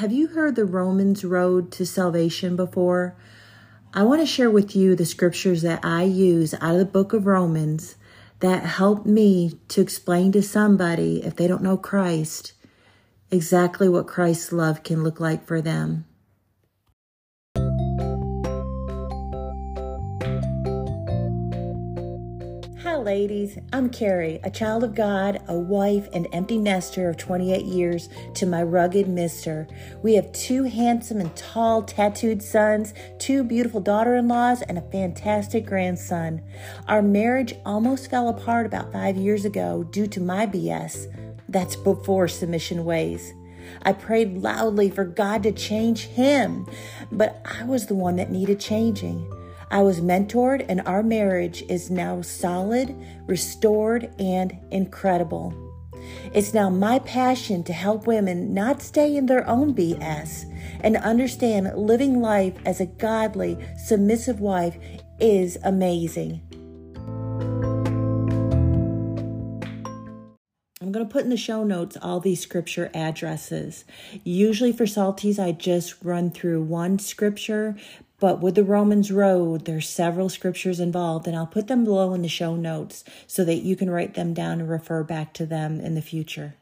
have you heard the Romans road to salvation before? I want to share with you the scriptures that I use out of the book of Romans that help me to explain to somebody, if they don't know Christ, exactly what Christ's love can look like for them. Ladies. I'm Carrie, a child of God, a wife, and empty nester of 28 years to my rugged mister. We have two handsome and tall tattooed sons, two beautiful daughter in laws, and a fantastic grandson. Our marriage almost fell apart about five years ago due to my BS. That's before submission ways. I prayed loudly for God to change him, but I was the one that needed changing. I was mentored, and our marriage is now solid, restored, and incredible. It's now my passion to help women not stay in their own BS and understand living life as a godly, submissive wife is amazing. I'm going to put in the show notes all these scripture addresses. Usually for Salties, I just run through one scripture, but with the Romans Road, there's several scriptures involved, and I'll put them below in the show notes so that you can write them down and refer back to them in the future.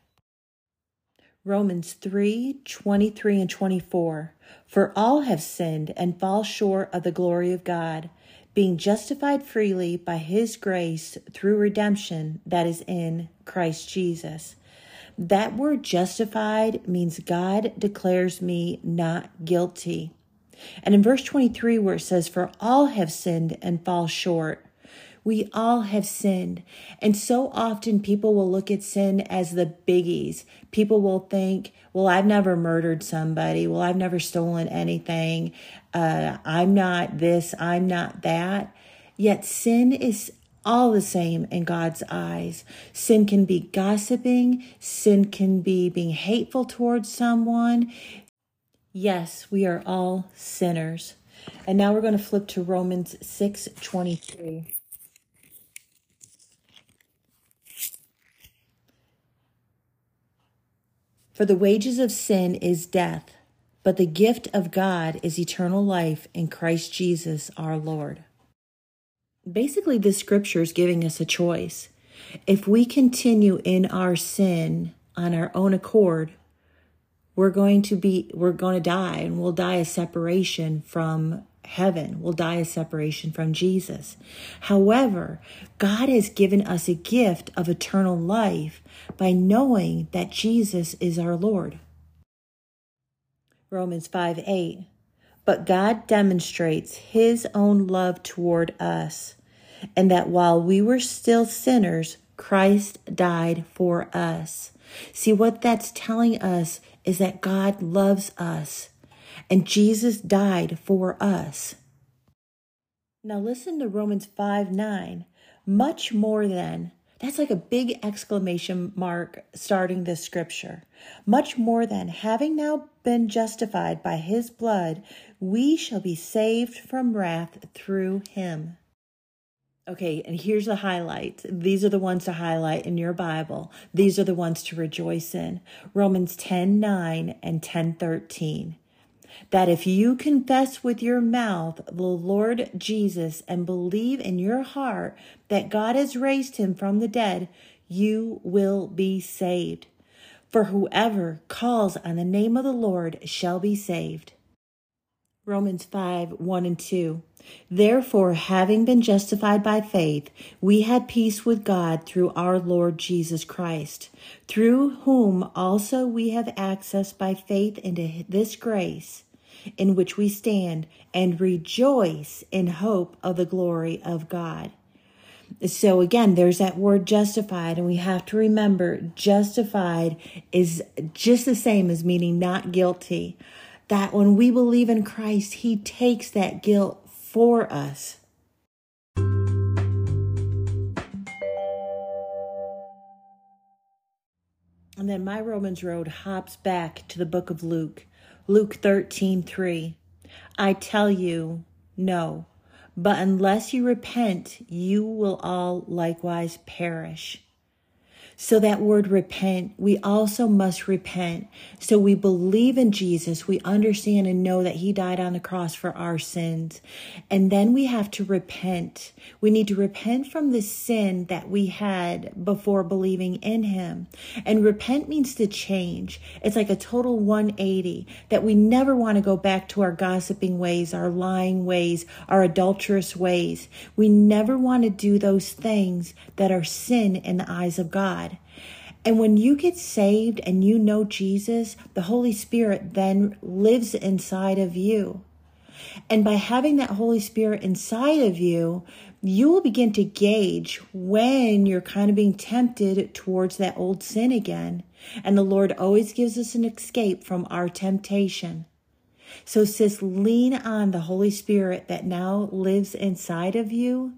Romans 3 23 and 24. For all have sinned and fall short of the glory of God, being justified freely by his grace through redemption that is in Christ Jesus. That word justified means God declares me not guilty. And in verse 23, where it says, For all have sinned and fall short, we all have sinned. And so often people will look at sin as the biggies. People will think, well, I've never murdered somebody. Well, I've never stolen anything. Uh, I'm not this, I'm not that. Yet sin is all the same in God's eyes. Sin can be gossiping, sin can be being hateful towards someone, Yes, we are all sinners. And now we're going to flip to Romans 6 23. For the wages of sin is death, but the gift of God is eternal life in Christ Jesus our Lord. Basically, this scripture is giving us a choice. If we continue in our sin on our own accord, we're going to be we're going to die and we'll die a separation from heaven. We'll die a separation from jesus. However god has given us a gift of eternal life by knowing that jesus is our lord. Romans 5 8 but god demonstrates his own love toward us and that while we were still sinners christ died for us. See what that's telling us is that God loves us and Jesus died for us. Now listen to Romans 5 9. Much more than, that's like a big exclamation mark starting this scripture. Much more than, having now been justified by his blood, we shall be saved from wrath through him. Okay, and here's the highlights. These are the ones to highlight in your Bible. These are the ones to rejoice in. Romans 10 9 and 10 13. That if you confess with your mouth the Lord Jesus and believe in your heart that God has raised him from the dead, you will be saved. For whoever calls on the name of the Lord shall be saved. Romans 5 1 and 2. Therefore, having been justified by faith, we had peace with God through our Lord Jesus Christ, through whom also we have access by faith into this grace in which we stand and rejoice in hope of the glory of God. So again, there's that word justified, and we have to remember justified is just the same as meaning not guilty that when we believe in Christ, He takes that guilt for us. And then my Romans road hops back to the book of Luke, Luke 13 3. I tell you, no, but unless you repent, you will all likewise perish. So, that word repent, we also must repent. So, we believe in Jesus. We understand and know that He died on the cross for our sins. And then we have to repent. We need to repent from the sin that we had before believing in Him. And repent means to change. It's like a total 180 that we never want to go back to our gossiping ways, our lying ways, our adulterous ways. We never want to do those things that are sin in the eyes of God. And when you get saved and you know Jesus, the Holy Spirit then lives inside of you. And by having that Holy Spirit inside of you, you will begin to gauge when you're kind of being tempted towards that old sin again. And the Lord always gives us an escape from our temptation. So, sis, lean on the Holy Spirit that now lives inside of you.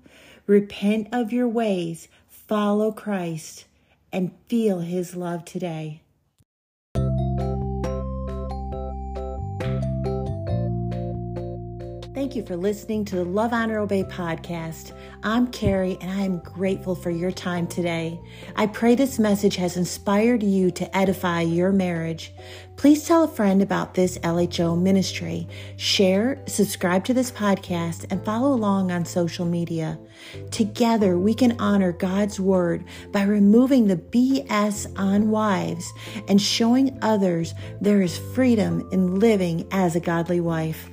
Repent of your ways, follow Christ and feel His love today. Thank you for listening to the Love, Honor, Obey podcast. I'm Carrie, and I am grateful for your time today. I pray this message has inspired you to edify your marriage. Please tell a friend about this LHO ministry. Share, subscribe to this podcast, and follow along on social media. Together, we can honor God's word by removing the BS on wives and showing others there is freedom in living as a godly wife.